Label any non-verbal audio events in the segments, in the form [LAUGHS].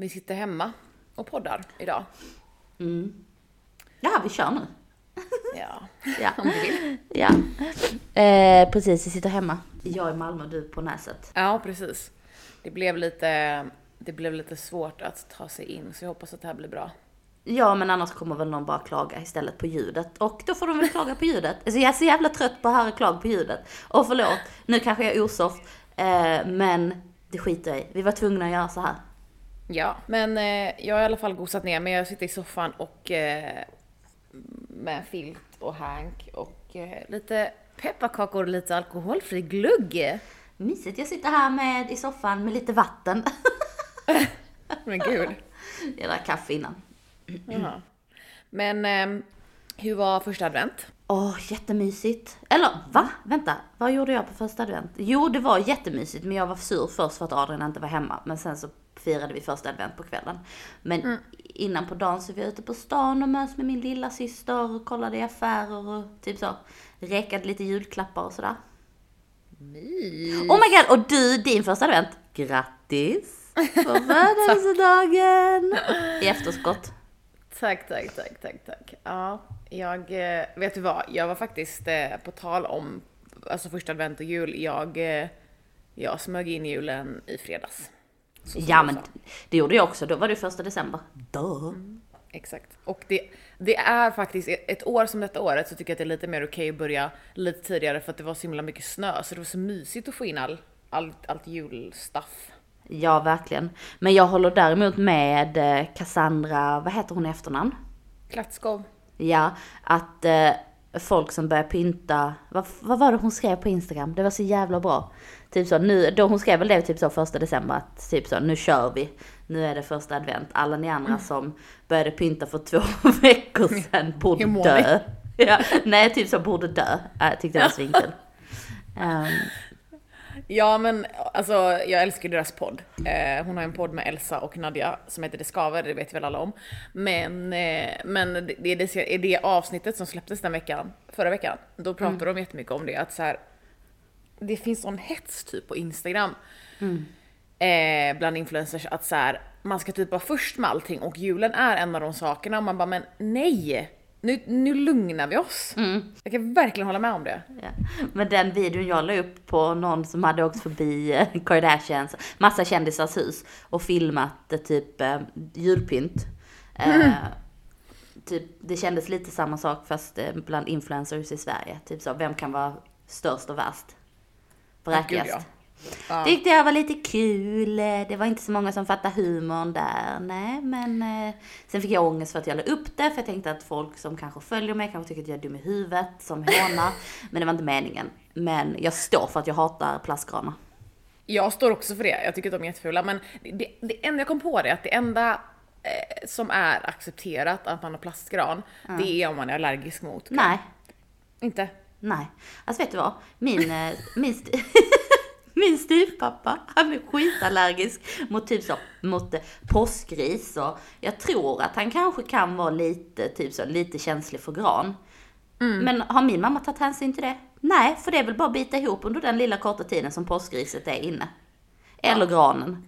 vi sitter hemma och poddar idag. Ja, vi kör nu. Ja, Ja. om du vill. ja. Eh, precis, vi sitter hemma. Jag i Malmö, du på Näset. Ja, precis. Det blev lite, det blev lite svårt att ta sig in, så jag hoppas att det här blir bra. Ja, men annars kommer väl någon bara klaga istället på ljudet. Och då får de väl klaga på ljudet. Alltså jag är så jävla trött på att höra klag på ljudet. Och förlåt, nu kanske jag är osoft. Eh, men det skiter jag i. Vi var tvungna att göra så här. Ja, men eh, jag har i alla fall gosat ner mig. Jag sitter i soffan och eh, med filt och Hank och eh, lite pepparkakor och lite alkoholfri glugg. Mysigt, jag sitter här med i soffan med lite vatten. [LAUGHS] Men gud. Jag drack kaffe innan. Jaha. Men eh, hur var första advent? Åh, jättemysigt. Eller va? Vänta, vad gjorde jag på första advent? Jo, det var jättemysigt, men jag var sur först för att Adrian inte var hemma. Men sen så firade vi första advent på kvällen. Men innan på dagen så var jag ute på stan och möts med min lilla syster och kollade i affärer och typ så. Rekade lite julklappar och sådär. Mys. Oh my god, och du, din första advent. Grattis på [LAUGHS] födelsedagen! I efterskott. Tack, tack, tack, tack, tack. Ja, jag, eh, vet du vad? Jag var faktiskt, eh, på tal om alltså första advent och jul, jag, eh, jag smög in julen i fredags. Ja men det gjorde jag också, då var det första december. Duh. Exakt. Och det, det är faktiskt, ett år som detta året så tycker jag att det är lite mer okej att börja lite tidigare för att det var så himla mycket snö, så det var så mysigt att få in all, all, allt julstuff. Ja, verkligen. Men jag håller däremot med eh, Cassandra, vad heter hon i efternamn? Klatskov. Ja, att eh, folk som börjar pynta, vad, vad var det hon skrev på Instagram? Det var så jävla bra. Typ så, nu, då hon skrev väl det typ så första december att typ så, nu kör vi. Nu är det första advent. Alla ni andra som började pynta för två [LAUGHS] veckor sedan borde dö. [LAUGHS] Ja, nej, typ så borde dö. Äh, tyckte jag var svinkul. um, Ja men alltså jag älskar ju deras podd. Eh, hon har en podd med Elsa och Nadja som heter Det skaver, det vet väl alla om. Men, eh, men det, det, det, det avsnittet som släpptes den veckan, förra veckan, då pratade de jättemycket om det att så här, det finns sån hets typ på Instagram. Eh, bland influencers att så här, man ska typ vara först med allting och julen är en av de sakerna och man bara men nej! Nu, nu lugnar vi oss. Jag kan verkligen hålla med om det. Ja. Men den videon jag la upp på någon som hade åkt förbi eh, Kardashians, massa kändisars hus och filmat eh, typ eh, julpynt. Eh, [LAUGHS] typ, det kändes lite samma sak fast bland influencers i Sverige. Typ så, vem kan vara störst och värst? Vräkigast. Gud, ja. Tyckte jag var lite kul. Det var inte så många som fattade humorn där. Nej, men eh, sen fick jag ångest för att jag la upp det. För jag tänkte att folk som kanske följer mig kanske tycker att jag är dum i huvudet som hånar. [LAUGHS] men det var inte meningen. Men jag står för att jag hatar plastgranar. Jag står också för det, jag tycker att de är jättefula. Men det, det enda jag kom på det är att det enda eh, som är accepterat att man har plastgran, det är om man är allergisk mot gran. Nej, Inte? Nej. Alltså vet du vad? Min, eh, min, st- [LAUGHS] min styvpappa, han är skitallergisk mot typ så, mot eh, påskris och jag tror att han kanske kan vara lite, typ så, lite känslig för gran. Men har min mamma tagit hänsyn till det? Nej, för det är väl bara att bita ihop under den lilla korta tiden som påskriset är inne. Eller granen.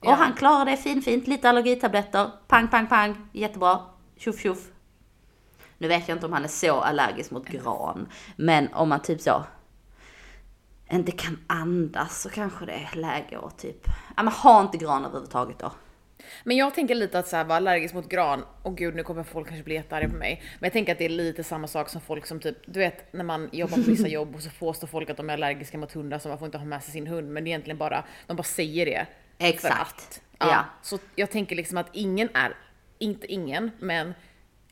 Och Ja. han klarar det finfint, lite allergitabletter, pang, pang, pang, jättebra, tjoff, tjoff. Nu vet jag inte om han är så allergisk mot gran, men om man typ så inte kan andas så kanske det är läge att typ, ja men ha inte gran överhuvudtaget då. Men jag tänker lite att så här, vara allergisk mot gran, och gud nu kommer folk kanske bli jättearga på mig. Men jag tänker att det är lite samma sak som folk som typ, du vet när man jobbar på vissa [LAUGHS] jobb och så påstår folk att de är allergiska mot hundar så man får inte ha med sig sin hund. Men det är egentligen bara, de bara säger det. Exakt. att. Ja. Ja. Så jag tänker liksom att ingen är, inte ingen, men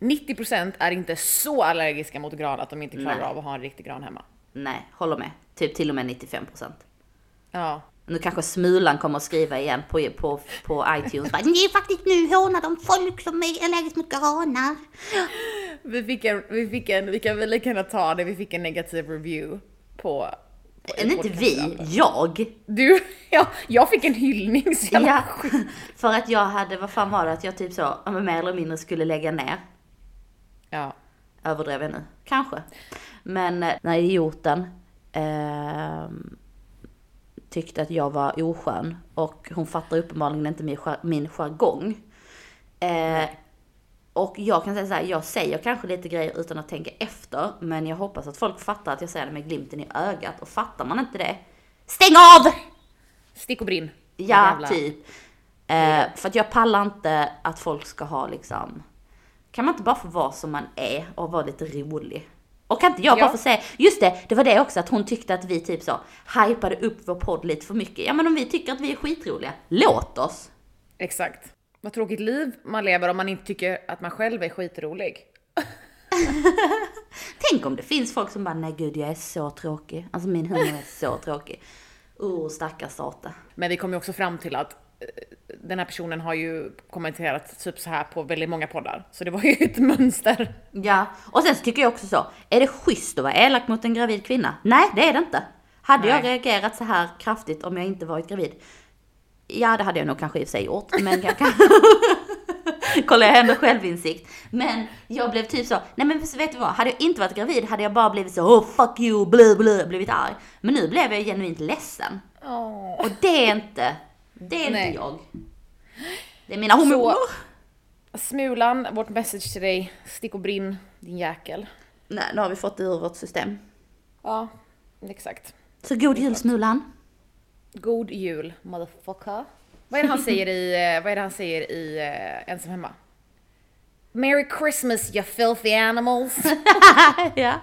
90% är inte så allergiska mot gran att de inte klarar Nej. av att ha en riktig gran hemma. Nej, håller med. Typ till och med 95%. Ja. Nu kanske Smulan kommer att skriva igen på, på, på iTunes. Bara, Ni är faktiskt nu hånar de folk som är allergiska mot granar. Vi fick en, vi fick en, vi kan väl lika gärna ta det, vi fick en negativ review på... Men inte vi, jag. Du, [LAUGHS] ja, jag fick en hyllning så jävla Ja, för att jag hade, vad fan var det, att jag typ så, mer eller mindre skulle lägga ner. Ja. Överdrev jag nu? Kanske. Men eh, den här idioten, ehm, tyckte att jag var oskön och hon fattar uppenbarligen inte min, min jargong. Eh, och jag kan säga så här, jag säger kanske lite grejer utan att tänka efter, men jag hoppas att folk fattar att jag säger det med glimten i ögat. Och fattar man inte det, stäng av! Stick och brinn. Ja, typ. Eh, för att jag pallar inte att folk ska ha liksom, kan man inte bara få vara som man är och vara lite rolig? Och kan inte jag Ja. bara få säga, just det, det var det också att hon tyckte att vi typ så hypade upp vår podd lite för mycket. Ja men om vi tycker att vi är skitroliga, låt oss! Exakt. Vad tråkigt liv man lever om man inte tycker att man själv är skitrolig. [LAUGHS] Tänk om det finns folk som bara, nej gud jag är så tråkig. Alltså min humor är så tråkig. Oh stackars Sate. Men vi kom ju också fram till att den här personen har ju kommenterat typ så här på väldigt många poddar. Så det var ju [LAUGHS] ett mönster. Ja, och sen så tycker jag också så, är det schysst att vara elak mot en gravid kvinna? Nej, det är det inte. Hade jag Nej. reagerat så här kraftigt om jag inte varit gravid? Ja, det hade jag nog kanske i och för sig gjort, men jag kan... [LAUGHS] Kolla, jag ändå självinsikt. Men jag blev typ så, nej men vet du vad? Hade jag inte varit gravid hade jag bara blivit så, oh fuck you, blö blö, blivit arg. Men nu blev jag genuint ledsen. Åh. Och det är inte, det är Nej. inte jag. Det är mina hormoner. Smulan, vårt message till dig. Stick och brinn, din jäkel. Nej, nu har vi fått det ur vårt system. Ja, exakt. Så god jul Smulan. God jul, motherfucker. Vad är det han säger i, eh, vad är det han säger i uh, Ensam Hemma? Merry Christmas you filthy animals. [LAUGHS] ja.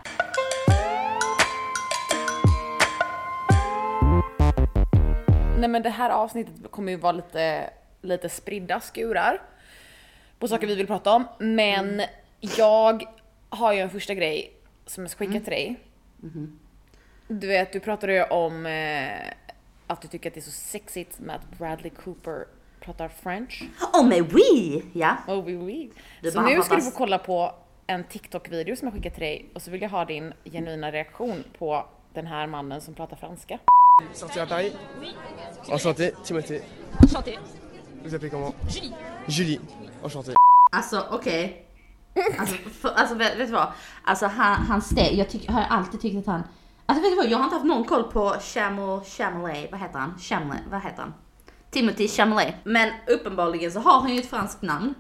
Nej men det här avsnittet kommer ju vara lite, lite spridda skurar på saker vi vill prata om. Men jag har ju en första grej som jag ska skicka till dig. Du vet, du pratade ju om eh, att du tycker att det är så sexigt med att Bradley Cooper pratar French. Oh mais oui! Ja. Oh, oui, oui. Du Så nu ska du få kolla på en TikTok-video som jag skickar till dig och så vill jag ha din genuina reaktion på den här mannen som pratar franska. Sortir à Paris Enchanté, Timothée. Enchanté. Vous appelez comment Julie. Julie. Enchanté. Alltså okej. Alltså, för, alltså vet, vet du vad? Alltså han, han steg, jag tycker, har alltid tyckt att han... Alltså vet du vad, jag har inte haft någon koll på Chamel, Chamelet, vad heter han? Chamelet, vad heter han? Timothy Chamelet. Men uppenbarligen så har han ju ett franskt namn.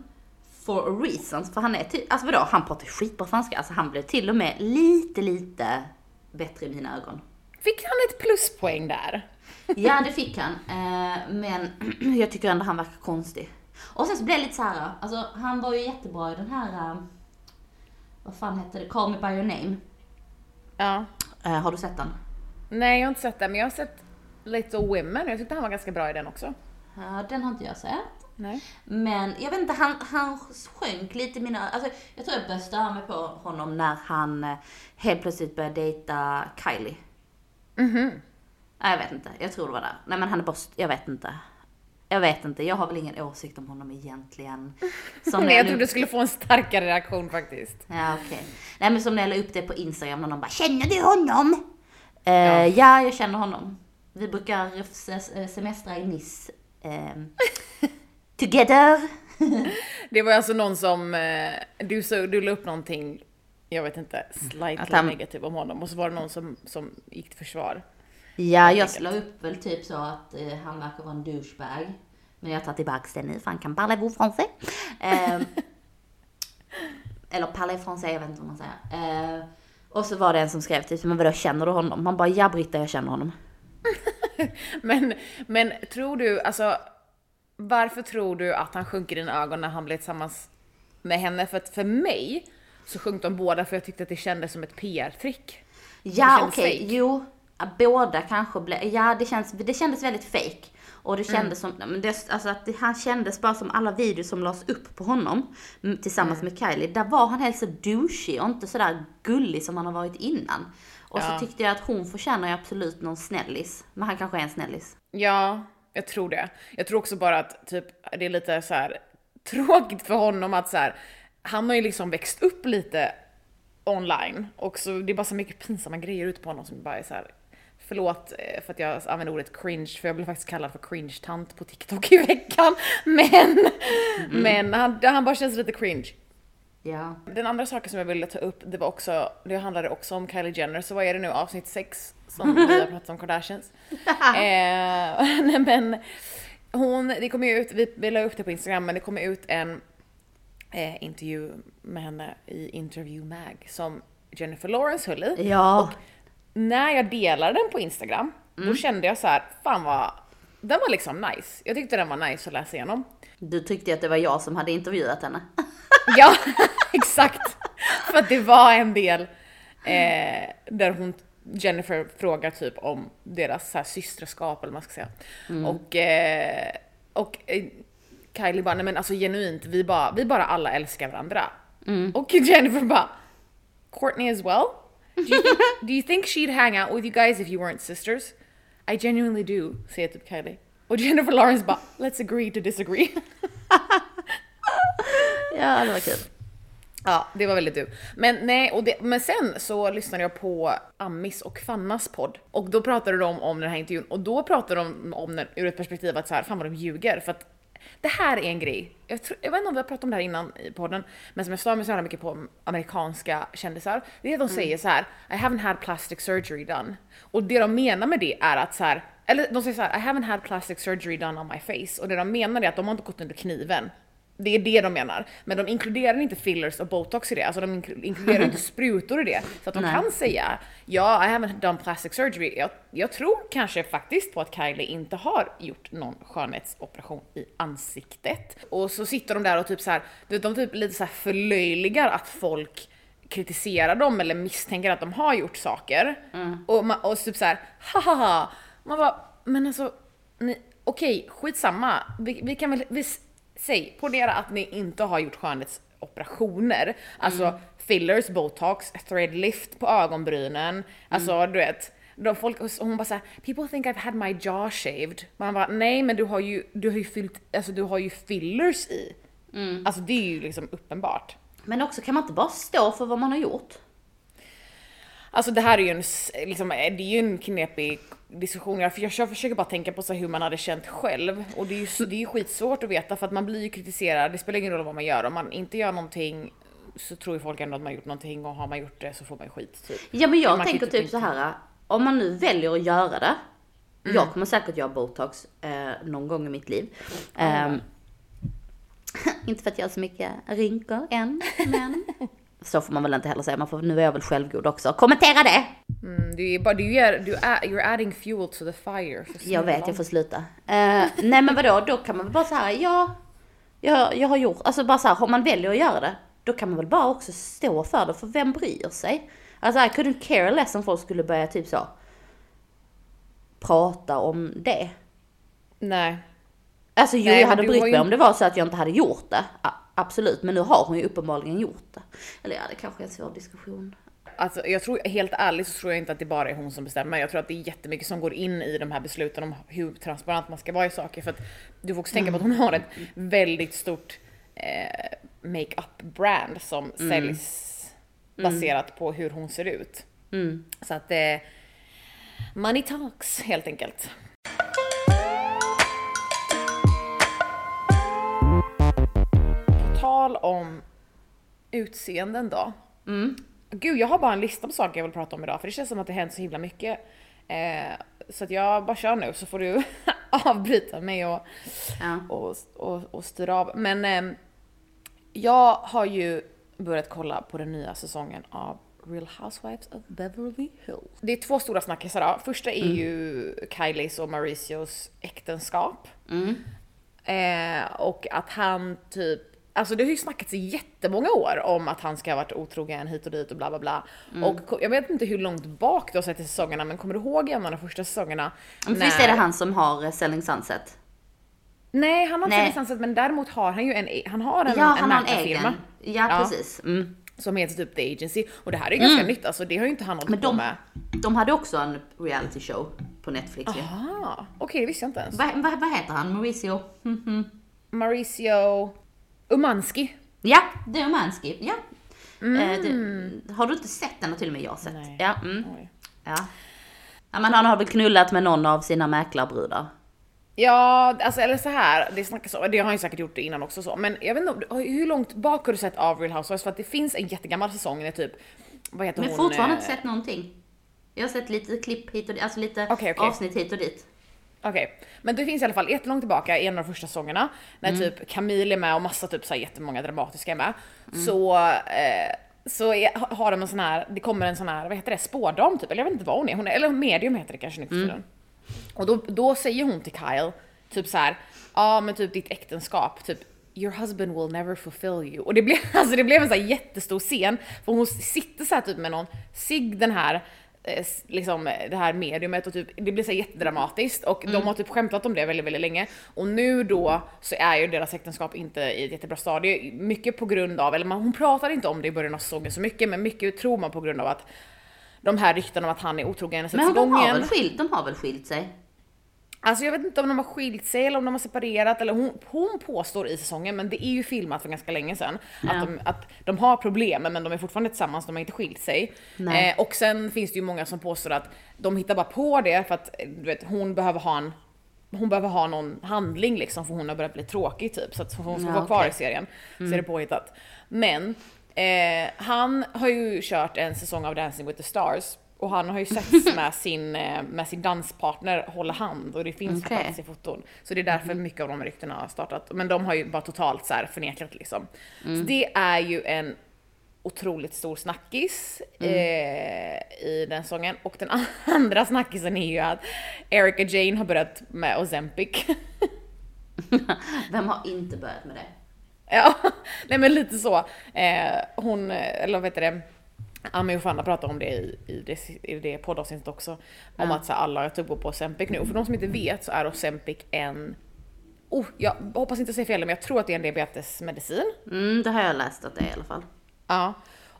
For a reason. För han är typ, alltså vadå, han pratar skitbra franska. Alltså han blev till och med lite, lite bättre i mina ögon. Fick han ett pluspoäng där? Ja, det fick han. Eh, men [CLEARS THROAT] jag tycker ändå han verkar konstig. Och sen så blev det lite så här, alltså han var ju jättebra i den här, eh, vad fan hette det, Call Me By Your Name. Ja. Eh, har du sett den? Nej, jag har inte sett den, men jag har sett Little Women jag tyckte han var ganska bra i den också. Ja, den har inte jag sett. Nej. Men jag vet inte, han, han sjönk lite i mina, alltså jag tror jag började störa mig på honom när han helt plötsligt började dejta Kylie. Mhm. Nej, jag vet inte, jag tror det var där. Nej men han är st- jag vet inte. Jag vet inte, jag har väl ingen åsikt om honom egentligen. [LAUGHS] Som när Nej, jag nu- trodde du skulle få en starkare reaktion faktiskt. Ja, okej. Nej, men som när jag la upp det på Instagram och någon bara “Känner du honom?” ja. ja, jag känner honom. Vi brukar se- semestra i Nice. ehm, [LAUGHS] together. [LAUGHS] Det var alltså någon som, eh, du, så, du la upp någonting, jag vet inte, slightly han- negativ om honom och så var det någon som, som gick till försvar. Ja, jag la upp väl typ så att eh, han verkar vara en douchebag. Men jag tar tillbaka det nu för han kan parler-vous français? Ehm, [LAUGHS] eller parler français, jag vet inte vad man säger. Eh, och så var det en som skrev typ, men vadå känner du honom? Man bara, ja Britta jag känner honom. [LAUGHS] Men, men tror du, alltså varför tror du att han sjönk i dina ögon när han blev tillsammans med henne? För att för mig så sjönk de båda för jag tyckte att det kändes som ett PR-trick. Ja, okej, fake. jo. Båda kanske blev, ja det, känns, det kändes väldigt fake. Och det Mm. kändes som, men det, alltså att det, han kändes bara som alla videos som lades upp på honom mm, tillsammans Mm. med Kylie. Där var han helt så douchig och inte sådär gullig som han har varit innan. Och Ja. så tyckte jag att hon förtjänar ju absolut någon snällis. Men han kanske är en snällis. Ja, jag tror det. Jag tror också bara att typ, det är lite så här tråkigt för honom att så här, han har ju liksom växt upp lite online och så det är bara så mycket pinsamma grejer ute på honom som bara är så här. Förlåt eh, för att jag använder ordet cringe, för jag blev faktiskt kallad för cringe-tant på TikTok i veckan. [LAUGHS] Men, men han, han bara känns lite cringe. Ja. Den andra saken som jag ville ta upp, det var också, det handlade också om Kylie Jenner, så vad är det nu, avsnitt 6 som vi har pratat om Kardashians. [LAUGHS] eh, [LAUGHS] nej men, hon, det kom ju ut, vi, vi la upp det på Instagram, men det kom ut en eh, intervju med henne i Interview Mag som Jennifer Lawrence höll i. Ja. När jag delade den på Instagram, Mm. då kände jag så här, fan vad, den var liksom nice. Jag tyckte den var nice att läsa igenom. Du tyckte att det var jag som hade intervjuat henne. [LAUGHS] Ja, [LAUGHS] exakt. För att det var en del eh, där hon, Jennifer frågar typ om deras så här, systraskap eller vad man ska säga. Och, eh, och eh, Kylie bara, nej men alltså genuint, vi bara, vi bara alla älskar varandra. Och Jennifer bara, Courtney as well? Do you, think, [LAUGHS] do you think she'd hang out with you guys if you weren't sisters? I genuinely do, säger typ Kylie. Och Jennifer Lawrence bara, let's agree to disagree. [LAUGHS] Ja, det var kul. Ja, det var väldigt du. Men nej, och det, men sen så lyssnade jag på Ammis och Fannas podd och då pratade de om den här intervjun och då pratade de om den ur ett perspektiv att så här, fan vad de ljuger för att det här är en grej. Jag, tror, jag vet inte om vi har pratat om det här innan i podden, men som jag stör mig så jävla mycket på amerikanska kändisar, det är att de säger så här: I haven't had plastic surgery done. Och det de menar med det är att så här, eller de säger så här: I haven't had plastic surgery done on my face. Och det de menar är att de har inte gått under kniven. Det är det de menar. Men de inkluderar inte fillers och botox i det. Alltså de inkl- inkluderar inte [LAUGHS] sprutor i det. Så att de Nej. kan säga ja, I haven't done plastic surgery. Jag, jag tror kanske faktiskt på att Kylie inte har gjort någon skönhetsoperation i ansiktet. Och så sitter de där och typ så här, de typ lite så här förlöjligar att folk kritiserar dem eller misstänker att de har gjort saker. Och, man, och typ så här, haha. Man bara, men alltså, ni- okej, skitsamma. Vi, vi kan väl, vi, säg, ponera att ni inte har gjort skönhetsoperationer. Alltså fillers, botox, thread lift på ögonbrynen. Alltså du vet. De folk, och hon bara såhär, people think I've had my jaw shaved. Man bara, nej men du har ju, du har ju fyllt, alltså du har ju fillers i. Alltså det är ju liksom uppenbart. Men också kan man inte bara stå för vad man har gjort? Alltså det här är ju en, liksom, eh, det är ju en knepig diskussion. Jag, jag, jag försöker bara tänka på så hur man hade känt själv. Och det är ju det är ju skitsvårt att veta för att man blir ju kritiserad. Det spelar ingen roll vad man gör. Om man inte gör någonting så tror ju folk ändå att man har gjort någonting och har man gjort det så får man ju skit. Typ. Ja men jag tänker typ inte- så här. Om man nu väljer att göra det. Mm. Jag kommer säkert göra botox eh, någon gång i mitt liv. Ehm, [LAUGHS] inte för att jag har så mycket rynkor än, men [LAUGHS] så får man väl inte heller säga. Man får, nu är jag väl självgod också. Kommentera det! Mm, du är bara, du är, du är, you're adding fuel to the fire. Jag vet, jag får sluta. Eh, nej men vadå, då kan man väl bara så här, ja, jag, jag har gjort, alltså bara så här, om man väljer att göra det, då kan man väl bara också stå för det, för vem bryr sig? Alltså I couldn't care less om folk skulle börja typ så, prata om det. Nej. Alltså jo, Nej, jag hade brytt mig ju- om det var så att jag inte hade gjort det. Absolut, men nu har hon ju uppenbarligen gjort det. Eller ja, det kanske är en svår diskussion. Alltså, jag tror, helt ärligt så tror jag inte att det bara är hon som bestämmer. Jag tror att det är jättemycket som går in i de här besluten om hur transparent man ska vara i saker. För att du får också tänka på att hon har ett väldigt stort eh, makeup-brand som säljs baserat på hur hon ser ut. Mm. Så att eh, money talks helt enkelt. Tal om utseenden då. Gud, jag har bara en lista på saker jag vill prata om idag för det känns som att det hänt så himla mycket. Eh, så att jag bara kör nu så får du [LAUGHS] avbryta mig och, Ja. och, och, och styra av. Men ehm, jag har ju börjat kolla på den nya säsongen av Real Housewives of Beverly Hills. Det är två stora snackisar då. Första är ju Kylies och Mauricios äktenskap. Eh, och att han typ, alltså det har ju snackats i jättemånga år om att han ska ha varit otrogen hit och dit och bla bla bla. Och ko- jag vet inte hur långt bak du har sett i säsongerna men kommer du ihåg en av de första säsongerna? Men visst är det han som har eh, Selling Sunset? Nej han har inte Nej. licensat men däremot har han ju en, e- han har en, Ja, en en egen. Ja, Ja. precis. Mm. Som heter typ The Agency och det här är ganska nytt alltså det har ju inte han hållit Men på de, med. de hade också en reality show på Netflix ju. Ah, okej det visste jag inte ens. Vad, vad, vad heter han? Mauricio? Mhm. Mauricio Umansky. Ja, det är Mansky. Ja. Eh, det, har du inte sett den? Har till och med jag sett. Nej. Ja, mm. Ja. ja, men han har väl knullat med någon av sina mäklarbrudar. Ja, alltså eller så här, det snackas om, det har han ju säkert gjort det innan också så, men jag vet inte, hur långt bak har du sett av Real Housewives? För att det finns en jättegammal säsong, det är typ, vad heter Men hon? fortfarande eh, inte sett någonting. Jag har sett lite klipp hit och dit, alltså lite Okej, okej. avsnitt hit och dit. Okej, men det finns i alla fall jättelångt tillbaka i en av de första säsongerna när Mm. typ Camille är med och massa typ så här jättemånga dramatiska är med. Mm. Så, eh, så är, ha- har de en sån här, det kommer en sån här, vad heter det, spådam typ, eller jag vet inte vad hon är, hon är eller medium heter det kanske nu för Mm. tiden. Och då, då säger hon till Kyle, typ så här, ja men typ ditt äktenskap, typ Your husband will never fulfill you. Och det blev, [LAUGHS] alltså det blev en så här jättestor scen, för hon sitter så här typ med någon sig den här liksom eh, det här mediumet och typ, det blir så jättedramatiskt och de har typ skämtat om det väldigt, väldigt länge. Och nu då så är ju deras äktenskap inte i ett jättebra stadie, mycket på grund av, eller man, hon pratar inte om det i början av säsongen så mycket, men mycket tror man på grund av att de här ryktena om att han är otrogen sätts Men de har, väl skilt, de har väl skilt sig? Alltså jag vet inte om de har skilt sig eller om de har separerat eller hon, hon påstår i säsongen, men det är ju filmat för ganska länge sedan, Ja. att, de, att de har problem men de är fortfarande tillsammans, de har inte skilt sig. Eh, och sen finns det ju många som påstår att de hittar bara på det för att eh, du vet, hon behöver ha en hon behöver ha någon handling liksom för hon har börjat bli tråkig typ så att hon ska Ja, vara kvar okej. i serien. Så är det påhittat. Men eh, han har ju kört en säsong av Dancing with the stars och han har ju setts [LAUGHS] med sin, eh, med sin danspartner hålla hand och det finns okay. i foton. Så det är därför mycket av de ryktena har startat. Men de har ju bara totalt så här förnekat liksom. Så det är ju en otroligt stor snackis eh, i den sången. Och den [LAUGHS] andra snackisen är ju att Erika Jane har börjat med Ozempic. [LAUGHS] Vem har inte börjat med det? ja, nej men lite så. Eh, hon, eh, eller vad heter det? Ami och Fanna pratar om det i, i det, i det poddavsnittet också. Om Ja. att så här, alla typ går på Ozempic nu. Och för de som inte vet så är Ozempic en Oh, jag hoppas inte säga fel men jag tror att det är en diabetesmedicin. Mm, det har jag läst att det är i alla fall. Ja.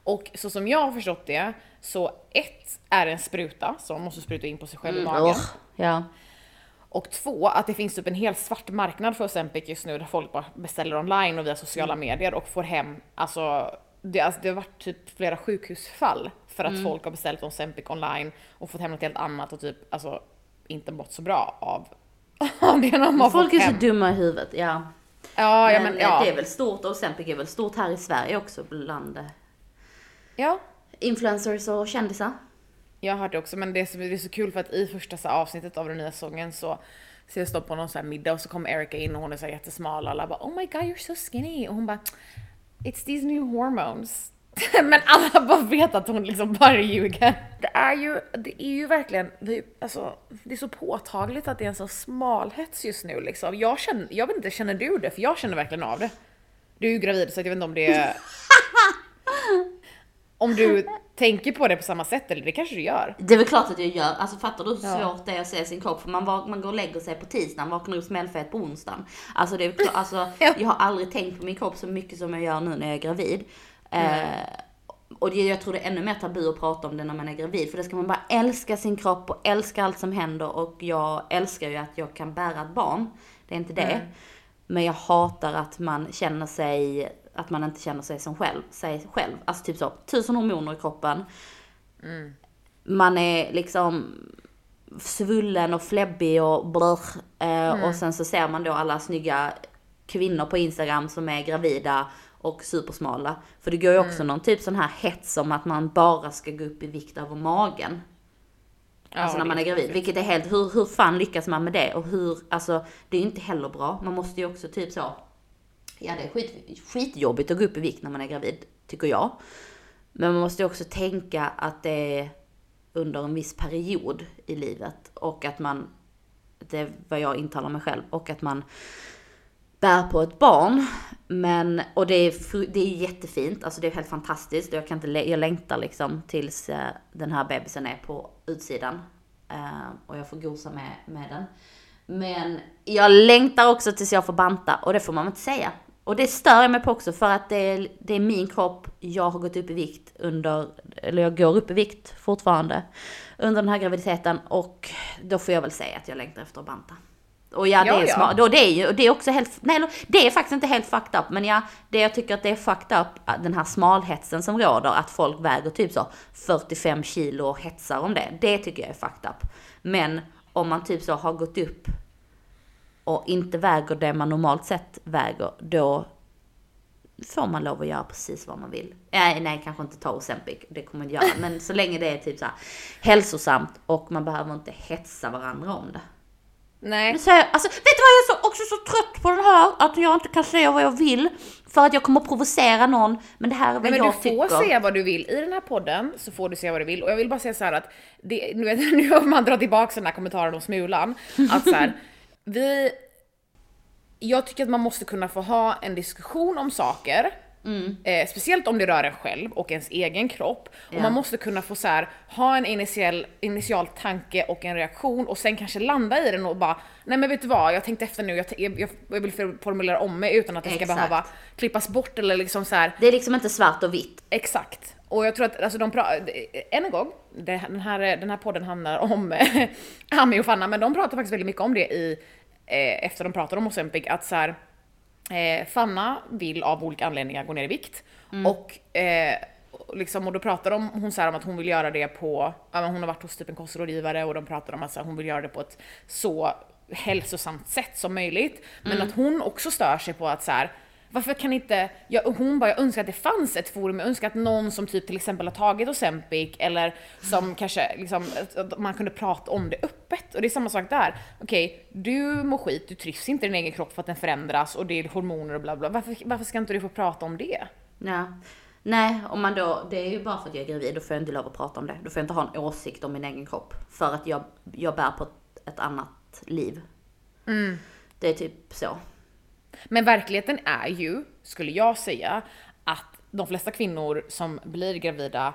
Och så som jag har förstått det, så ett är en spruta som man måste spruta in på sig själv i magen. Ugh, ja. Och två, att det finns typ en helt svart marknad för Ozempic just nu där folk bara beställer online och via sociala medier och får hem, alltså det, alltså, det har varit typ flera sjukhusfall för att folk har beställt Ozempic online och fått hem något helt annat och typ alltså inte mått så bra av, [LAUGHS] av det de har Folk fått är så hem. dumma i huvudet, ja. Ja, ja, men men, eh, ja. det är väl stort, och Ozempic är väl stort här i Sverige också bland eh, ja. influencers och kändisar. Jag har hört det också, men det är så, det är så kul för att i första så avsnittet av den nya sången så ses de på någon så här middag och så kommer Erika in och hon är så jättesmal och alla bara oh my god you're so skinny och hon bara it's these new hormones. [LAUGHS] men alla bara vet att hon liksom bara ljuger. Det är ju, det är ju verkligen, det är, alltså, det är så påtagligt att det är en sån smalhets just nu liksom. Jag känner, jag vet inte, känner du det? För jag känner verkligen av det. Du är ju gravid så jag vet inte om det är... [LAUGHS] om du tänker på det på samma sätt eller det kanske du gör. Det är väl klart att jag gör. Alltså fattar du hur Ja. svårt det är att se sin kropp? För man, man går och lägger sig på tisdagen, vaknar upp smällfet på onsdagen. Alltså det är klart, alltså, [LAUGHS] Ja. jag har aldrig tänkt på min kropp så mycket som jag gör nu när jag är gravid. Eh, och det, jag tror det är ännu mer tabu att prata om det när man är gravid. För det ska man bara älska sin kropp och älska allt som händer. Och jag älskar ju att jag kan bära ett barn. Det är inte det. Mm. Men jag hatar att man känner sig, att man inte känner sig som själv, sig själv. Alltså typ så, tusen hormoner i kroppen. Man är liksom svullen och fläbbig och blör. Eh, Och sen så ser man då alla snygga kvinnor på Instagram som är gravida och supersmala. För det går ju också någon typ sån här hets om att man bara ska gå upp i vikt över magen. Alltså när man är gravid. Vilket är helt, hur, hur fan lyckas man med det? Och hur, alltså det är ju inte heller bra. Man måste ju också typ så, ja det är skit, skitjobbigt att gå upp i vikt när man är gravid, tycker jag. Men man måste ju också tänka att det är under en viss period i livet. Och att man, det är vad jag intalar mig själv, och att man bär på ett barn. Men, och det är, det är jättefint, alltså det är helt fantastiskt. Jag, kan inte, jag längtar liksom tills eh, den här bebisen är på utsidan. Eh, och jag får gosa med, med den. Men jag längtar också tills jag får banta och det får man väl inte säga. Och det stör jag mig på också för att det är, det är min kropp, jag har gått upp i vikt under, eller jag går upp i vikt fortfarande under den här graviditeten och då får jag väl säga att jag längtar efter att banta. Och ja, det Ja, är ja. smart. Det är ju, det är också helt, nej det är faktiskt inte helt fucked up, men ja, det jag tycker att det är fucked up, att den här smalhetsen som råder, att folk väger typ så 45 kilo och hetsar om det, det tycker jag är fucked up. Men om man typ så har gått upp och inte väger det man normalt sett väger, då får man lov att göra precis vad man vill. Nej, nej kanske inte ta Ozempic, det kommer man inte göra. Men så länge det är typ så här hälsosamt och man behöver inte hetsa varandra om det. Nej. Men så, alltså, vet du vad, jag är så, också så trött på den här, att jag inte kan säga vad jag vill. För att jag kommer provocera någon, men det här är vad Nej, men jag du tycker. får säga vad du vill. I den här podden så får du säga vad du vill. Och jag vill bara säga så här att, det, nu, vet, nu har man drar tillbaka den här kommentaren om Smulan. Att så här, vi... Jag tycker att man måste kunna få ha en diskussion om saker. Mm. Eh, speciellt om det rör en själv och ens egen kropp. Och Ja. man måste kunna få så här, ha en initial, initial tanke och en reaktion och sen kanske landa i den och bara Nej men vet du vad, jag tänkte efter nu, jag, jag, jag vill formulera om mig utan att det ska behöva klippas bort eller liksom så här. Det är liksom inte svart och vitt. Exakt. Och jag tror att alltså, de pratar, än en gång, det, den, här, den här podden handlar om [LAUGHS] Ami och Fanna, men de pratar faktiskt väldigt mycket om det i, eh, efter de pratar om Ozempic, att så här, eh, Fanna vill av olika anledningar gå ner i vikt. Och, eh, liksom, och då pratar de, hon så om att hon vill göra det på, ja, hon har varit hos typ en kostrådgivare och de pratar om att här, hon vill göra det på ett så hälsosamt sätt som möjligt. Men att hon också stör sig på att så här, varför kan inte, jag, hon bara, jag önskar att det fanns ett forum, jag önskar att någon som typ till exempel har tagit Ozempic eller som kanske liksom, man kunde prata om det öppet. Och det är samma sak där. Okej, du mår skit, du trivs inte i din egen kropp för att den förändras och det är hormoner och bla bla. Varför, varför ska inte du få prata om det? Ja. Nej, om man då, det är ju bara för att jag är gravid, då får jag inte lov att prata om det. Då får jag inte ha en åsikt om min egen kropp. För att jag, jag bär på ett, ett annat liv. Det är typ så. Men verkligheten är ju, skulle jag säga, att de flesta kvinnor som blir gravida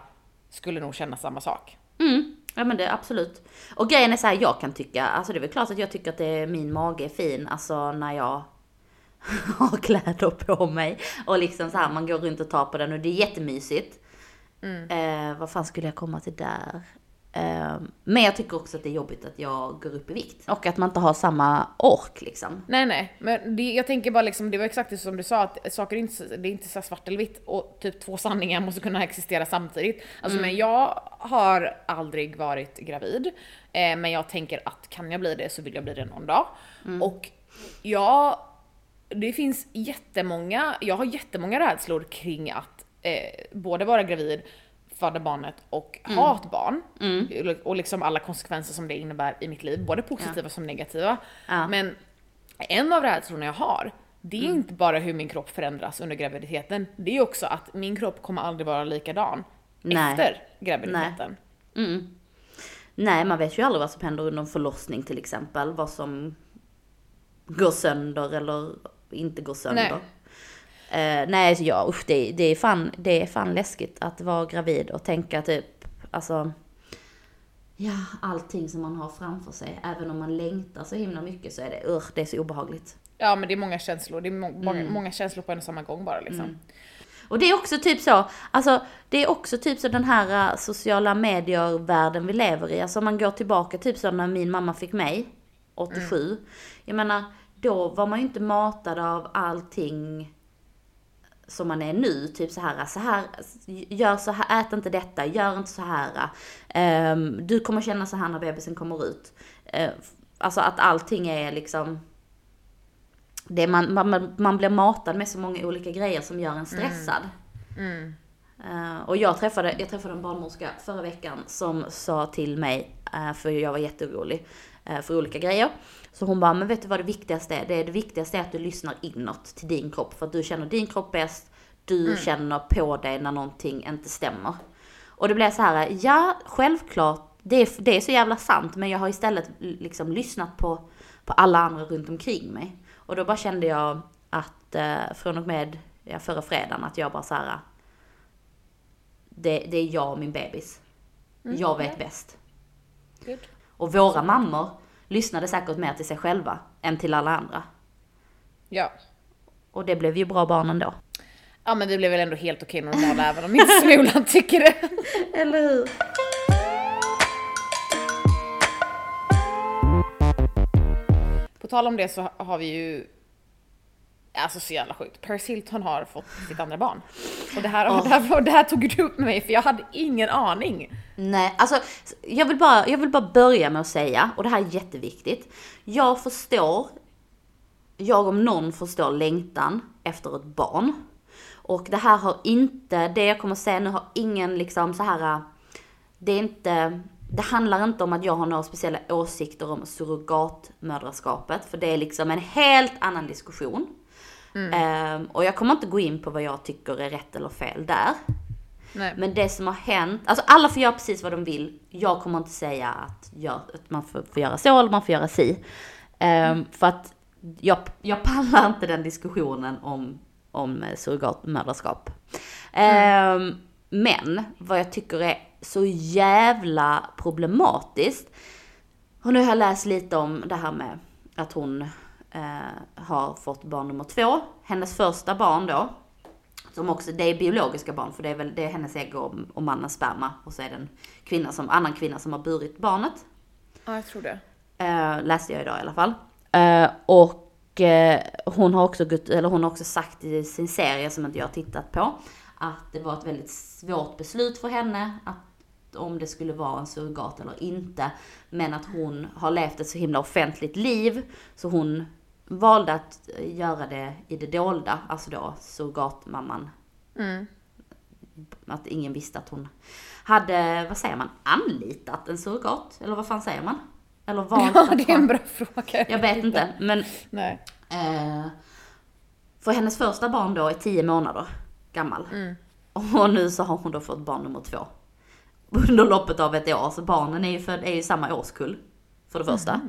skulle nog känna samma sak. Mm, ja men det absolut. Och grejen är så här, jag kan tycka, alltså det är väl klart att jag tycker att det min mage är fin, alltså när jag [LAUGHS] har kläder på mig. Och liksom så här, man går runt och tar på den och det är jättemysigt. Eh, vad fan skulle jag komma till där? Eh, men jag tycker också att det är jobbigt att jag går upp i vikt. Och att man inte har samma ork liksom. Nej nej, men det, jag tänker bara liksom, det var exakt det som du sa, att saker är inte, det är inte så svart eller vitt och typ två sanningar måste kunna existera samtidigt. Alltså men jag har aldrig varit gravid, eh, men jag tänker att kan jag bli det så vill jag bli det någon dag. Och jag, det finns jättemånga, jag har jättemånga rädslor kring att eh, både vara gravid, föda barnet och ha ett barn. Och liksom alla konsekvenser som det innebär i mitt liv, både positiva som negativa. Ja. Men en av rädslorna jag har, det är inte bara hur min kropp förändras under graviditeten, det är också att min kropp kommer aldrig vara likadan Nej. efter graviditeten. Mm. Nej, man vet ju aldrig vad som händer under en förlossning till exempel. Vad som går sönder eller inte går sönder. Nej. Nej, nej så ja, usch, det, det, är fan, det är fan läskigt att vara gravid och tänka typ, alltså, ja, allting som man har framför sig. Även om man längtar så himla mycket så är det, usch, det är så obehagligt. Ja men det är många känslor, det är må- många, Mm. många känslor på en och samma gång bara liksom. Och det är också typ så, alltså det är också typ så den här uh, sociala medier-världen vi lever i. Alltså man går tillbaka typ så när min mamma fick mig, 87. Jag menar, då var man ju inte matad av allting som man är nu. Typ så här, så här, gör så här, ät inte detta, gör inte så här. Ehm, du kommer känna så här när bebisen kommer ut. Eh, alltså att allting är liksom det man, man, man blir matad med så många olika grejer som gör en stressad. Eh, och jag träffade, jag träffade en barnmorska förra veckan som sa till mig, eh, för jag var jätteorolig eh, för olika grejer. Så hon bara, men vet du vad det viktigaste är? Det, är det viktigaste är att du lyssnar inåt till din kropp. För att du känner din kropp bäst. Du känner på dig när någonting inte stämmer. Och det blev så här, ja självklart, det är, det är så jävla sant. Men jag har istället liksom lyssnat på, på alla andra runt omkring mig. Och då bara kände jag att eh, från och med ja, förra fredagen att jag bara så här. Det, det är jag och min bebis. Jag vet bäst. Good. Och våra mammor lyssnade säkert mer till sig själva än till alla andra. Ja. Och det blev ju bra barn ändå. Ja men vi blev väl ändå helt okej normala även om inte [LAUGHS] Smulan tycker det. Eller hur? På tal om det så har vi ju Alltså så jävla sjukt. Paris Hilton har fått sitt andra barn. Och det här, det här, det här tog du upp med mig för jag hade ingen aning. Nej, alltså jag vill, bara, jag vill bara börja med att säga, och det här är jätteviktigt. Jag förstår jag om någon förstår längtan efter ett barn. Och det här har inte, det jag kommer säga nu har ingen liksom så här, det är inte, det handlar inte om att jag har några speciella åsikter om surrogatmödraskapet, för det är liksom en helt annan diskussion. Ehm, och jag kommer inte gå in på vad jag tycker är rätt eller fel där. Nej. Men det som har hänt, alltså alla får göra precis vad de vill. Jag kommer inte säga att, gör, att man får, får göra så eller man får göra si. Ehm, För att jag, jag pallar inte den diskussionen om, om surrogatmödraskap. Ehm, men vad jag tycker är så jävla problematiskt. Och nu har jag läst lite om det här med att hon eh, har fått barn nummer två. Hennes första barn då, som också, det är biologiska barn för det är väl det är hennes ägg och, och mannens sperma. Och så är det en kvinna som, annan kvinna som har burit barnet. Ja, jag tror det. Eh, läste jag idag i alla fall. Eh, och eh, hon, har också gått, eller hon har också sagt i sin serie som inte jag har tittat på. Att det var ett väldigt svårt beslut för henne. Att om det skulle vara en surrogat eller inte. Men att hon har levt ett så himla offentligt liv. Så hon valde att göra det i det dolda. Alltså då surrogatmamman. Att ingen visste att hon hade, vad säger man, anlitat en surrogat? Eller vad fan säger man? Eller valt Ja, det är en bra fråga. Jag vet inte, men Nej. eh, för hennes första barn då är 10 månader gammal. Och nu så har hon då fått barn nummer två. Under loppet av ett år, så barnen är ju, för, är ju samma årskull. För det första.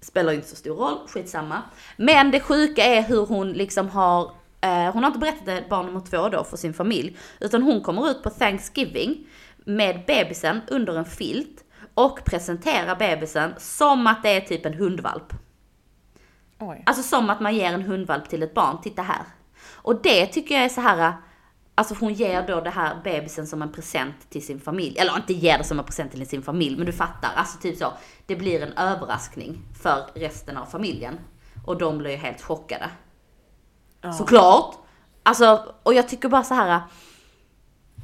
Spelar ju inte så stor roll, skitsamma. Men det sjuka är hur hon liksom har, eh, hon har inte berättat det barn nummer två då för sin familj. Utan hon kommer ut på Thanksgiving med bebisen under en filt och presenterar bebisen som att det är typ en hundvalp. Oj. Alltså som att man ger en hundvalp till ett barn, titta här. Och det tycker jag är så här, alltså hon ger då det här bebisen som en present till sin familj. Eller inte ger det som en present till sin familj, men du fattar. Alltså typ så, det blir en överraskning för resten av familjen. Och de blir ju helt chockade. Såklart! Alltså, och jag tycker bara så här.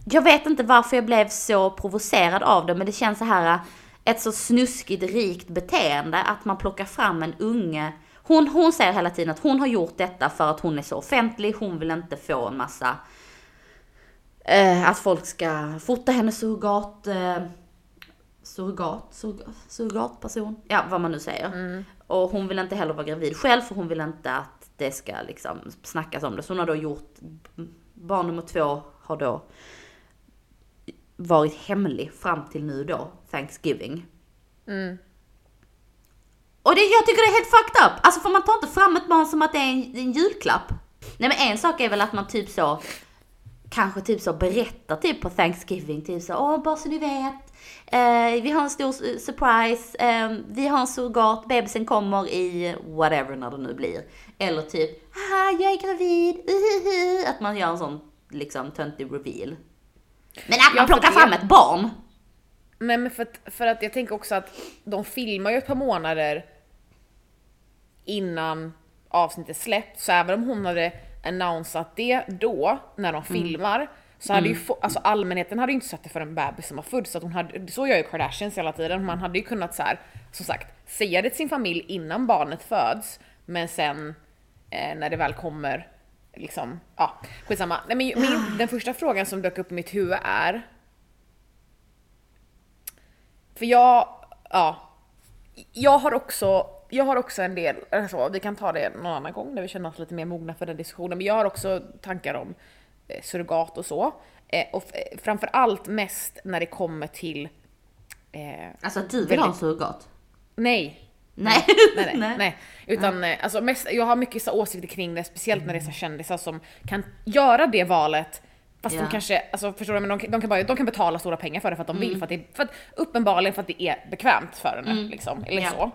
Jag vet inte varför jag blev så provocerad av det, men det känns så här ett så snuskigt rikt beteende att man plockar fram en unge. Hon, hon säger hela tiden att hon har gjort detta för att hon är så offentlig, hon vill inte få en massa eh, att folk ska fota henne surrogat, eh, surrogat, surrogat, surrogatperson, ja vad man nu säger. Och hon vill inte heller vara gravid själv för hon vill inte att det ska liksom snackas om det. Så hon har då gjort, barn nummer två har då varit hemlig fram till nu då, Thanksgiving. Och det, jag tycker det är helt fucked up. Alltså för man tar inte fram ett barn som att det är en, en julklapp. Nej men en sak är väl att man typ så, kanske typ så berättar typ på Thanksgiving, typ så, åh bara så ni vet, eh, vi har en stor su- surprise, eh, vi har en surrogat, bebisen kommer i whatever när det nu blir. Eller typ, haha jag är gravid, uhuhu. Att man gör en sån liksom töntig reveal. Men att man Ja, plockar fram ett barn. Nej men för att, för att jag tänker också att de filmar ju ett par månader innan avsnittet släpps, så även om hon hade annonsat det då, när de filmar, så hade ju få, alltså allmänheten hade ju inte sett det för en bebis som var född, så att hon hade, så gör ju Kardashians hela tiden, man hade ju kunnat så här, som sagt, säga det till sin familj innan barnet föds, men sen eh, när det väl kommer, liksom, ja, skitsamma. Nej, men min, den första frågan som dök upp i mitt huvud är, för jag, ja. Jag har också, jag har också en del, alltså, vi kan ta det någon annan gång när vi känner oss lite mer mogna för den diskussionen, men jag har också tankar om eh, surrogat och så. Eh, och f- framför allt mest när det kommer till, eh, Alltså att du vill ha en Väldigt- surrogat. nej, Nej. nej, nej, nej. [LAUGHS] Utan eh, alltså mest, jag har mycket så åsikter kring det, speciellt när det är så kändisar som kan göra det valet Fast Ja. de kanske, alltså förstår du, men de, kan- de, kan bara, de kan betala stora pengar för det för att de Mm. vill, för att, det, för att uppenbarligen för att det är bekvämt för henne. Liksom, eller Ja. så.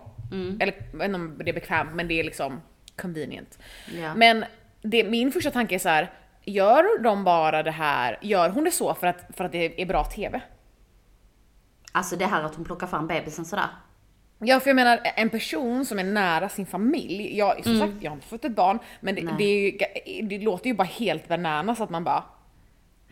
Eller jag vet inte om det är bekvämt, men det är liksom convenient. Ja. Men det, min första tanke är så här. gör de bara det här, gör hon det så för att, för att det är bra TV? Alltså det här att hon plockar fram bebisen sådär. Ja för jag menar en person som är nära sin familj, jag, som sagt jag har inte fått ett barn, men det, det, ju, det låter ju bara helt bananas att man bara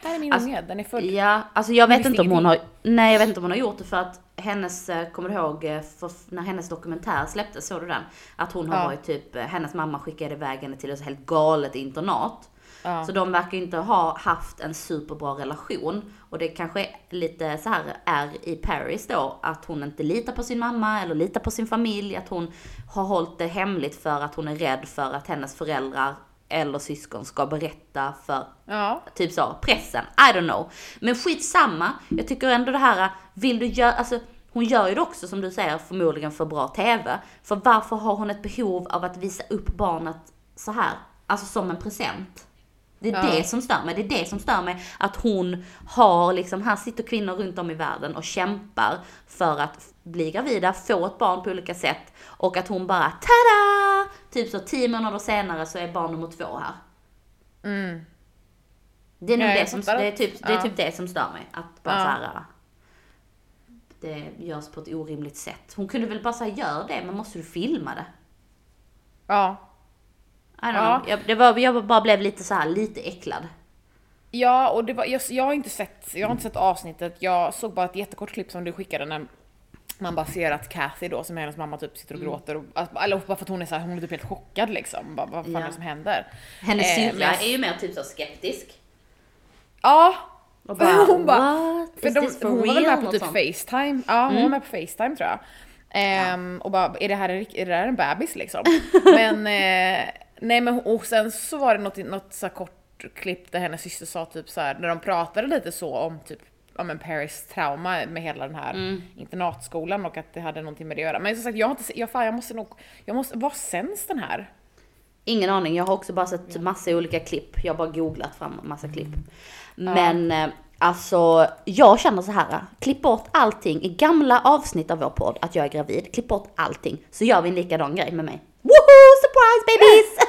Här är min Alltså, unge, den är född. Ja, alltså jag vet inte om hon har, nej jag vet inte om hon har gjort det för att hennes, eh, kommer du ihåg, eh, när hennes dokumentär släpptes, såg du den? Att hon har Ja. varit typ, eh, hennes mamma skickade iväg henne till ett helt galet internat. Ja. Så de verkar inte ha haft en superbra relation. Och det kanske är lite så här är i Paris då, att hon inte litar på sin mamma eller litar på sin familj. Att hon har hållit det hemligt för att hon är rädd för att hennes föräldrar eller syskon ska berätta för Ja. typ så, pressen, I don't know. Men skitsamma, jag tycker ändå det här, vill du göra, alltså hon gör ju det också som du säger förmodligen för bra TV. För varför har hon ett behov av att visa upp barnet så här? Alltså som en present. Det är Ja. det som stör mig, det är det som stör mig. Att hon har liksom, här sitter kvinnor runt om i världen och kämpar för att bli gravida, få ett barn på olika sätt. Och att hon bara tada! Typ så tio månader senare så är barn nummer två här. Det är nog Ja, det som, det är typ, det är typ det som stör mig. Att bara Ja. så här, äh, det görs på ett orimligt sätt. Hon kunde väl bara säga gör det, men måste du filma det? Ja. I don't Ja. know. Jag, det var, jag bara blev lite så här lite äcklad. Ja, och det var, jag, jag, har inte sett, jag har inte sett avsnittet. Jag såg bara ett jättekort klipp som du skickade när man bara ser att Kathy då, som är hennes mamma, typ sitter och gråter. Och, att- eller bara för att hon är så här, hon är typ helt chockad liksom. Bara, vad fan Ja. är det som händer? Hennes Eh, syrra är ju mer typ så skeptisk. Ja! Och bara, [LAUGHS] hon bara? För de, hon var väl real? med på typ. Facetime. Ja, hon var med på Facetime tror jag. Ehm, Och bara, är det här är det här en bebis liksom? [LAUGHS] men, eh, nej men och sen så var det något, något så kort klipp där hennes syster sa typ så här, när de pratade lite så om typ ja men Paris trauma med hela den här Mm. internatskolan och att det hade någonting med det att göra. Men som sagt, jag har inte jag, fan, jag måste nog, jag måste, vad sänds den här? Ingen aning, jag har också bara sett massa olika klipp. Jag har bara googlat fram massa klipp. Men eh, alltså, jag känner så här. Klipp bort allting i gamla avsnitt av vår podd att jag är gravid. Klipp bort allting. Så gör vi en likadan grej med mig. Woho! Surprise babies! [LAUGHS]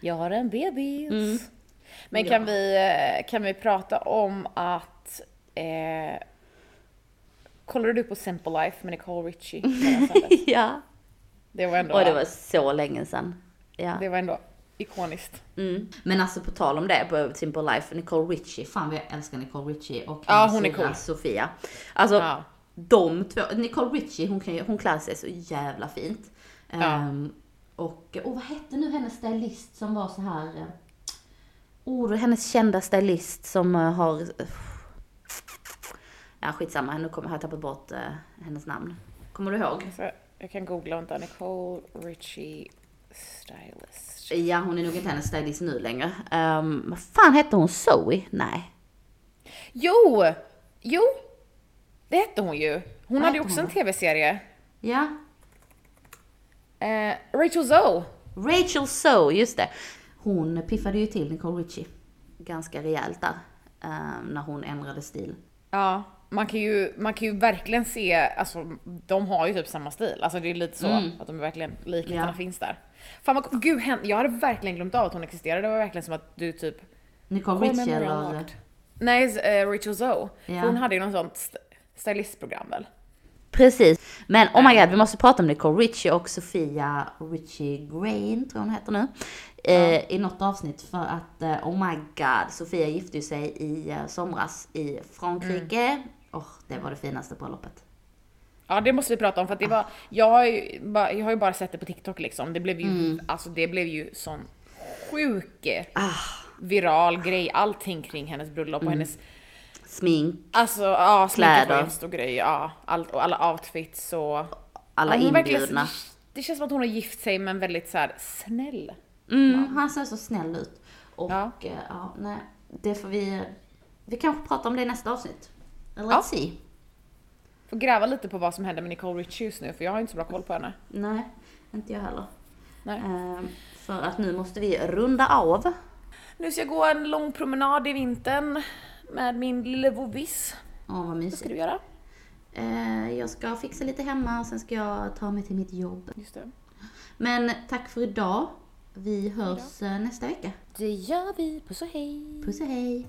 Jag har en bebis. Mm. Men kan, vi, eh, kan vi prata om att... Eh, kollade du på Simple Life med Nicole Richie? [LAUGHS] ja. det var ändå, Och det var så länge sedan. Ja. det var ändå ikoniskt. Mm. Men alltså på tal om det, på Simple Life, Nicole Richie, fan vad jag älskar Nicole Richie och Ja, hon är cool. Sofia. Alltså Ja. de två, Nicole Richie hon, kan, hon klär sig så jävla fint. Ja. Ehm, och, och vad hette nu hennes stylist som var så här eh, Oh, hennes kända stylist som eh, har... Ja, skitsamma. Nu kommer, jag tappat bort eh, hennes namn. Kommer du ihåg? Jag kan googla, vänta. Nicole Richie Stylist. Ja, hon är nog inte hennes stylist nu längre. Um, vad fan hette hon? Zoe? Nej. Jo! Jo! Det hette hon ju. Hon Vad hade ju också hon en tv-serie. Ja, Eh, Rachel Zoe. Rachel Zoe, just det. Hon piffade ju till Nicole Richie ganska rejält där. ehm, när hon ändrade stil. Ja, man kan, ju, man kan ju verkligen se, alltså de har ju typ samma stil. Alltså det är lite så att de är verkligen, likheterna Mm. Ja. finns där. Fan vad, gud jag hade verkligen glömt av att hon existerade. Det var verkligen som att du typ... Nicole Richie eller... Nej, eh, Rachel Zoe. Ja. Hon hade ju något sånt st- stylistprogram väl? Precis. Men oh my god, vi måste prata om Nicole Richie och Sofia Richie Grain, tror jag hon heter nu. Eh, I något avsnitt för att, eh, oh my god, Sofia gifte ju sig i eh, somras i Frankrike. Åh, det var det finaste bröllopet. Ja det måste vi prata om för att det var, jag har ju bara, jag har ju bara sett det på TikTok liksom. Det blev ju, Mm. alltså det blev ju sån sjuk Ah. viral grej, allting kring hennes bröllop och hennes Smink, Alltså ja, Kläder. var en stor grej, ja. Allt, och alla outfits och... alla Ja, inbjudna. Det känns som att hon har gift sig med en väldigt så här snäll. Mm, han ser så snäll ut. Och Ja. ja. ja, nej, det får vi, vi kanske pratar om det i nästa avsnitt. Let's Ja. see. Får gräva lite på vad som händer med Nicole Richie just nu för jag har inte så bra koll på henne. Nej, inte jag heller. Nej. Ehm, för att nu måste vi runda av. Nu ska jag gå en lång promenad i vintern med min lille vovvis. Åh, vad Vad ska mysigt. du göra? Eh, jag ska fixa lite hemma och sen ska jag ta mig till mitt jobb. Just det. Men tack för idag. Vi hörs eh, nästa vecka. Det gör vi. Puss och hej! Puss och hej!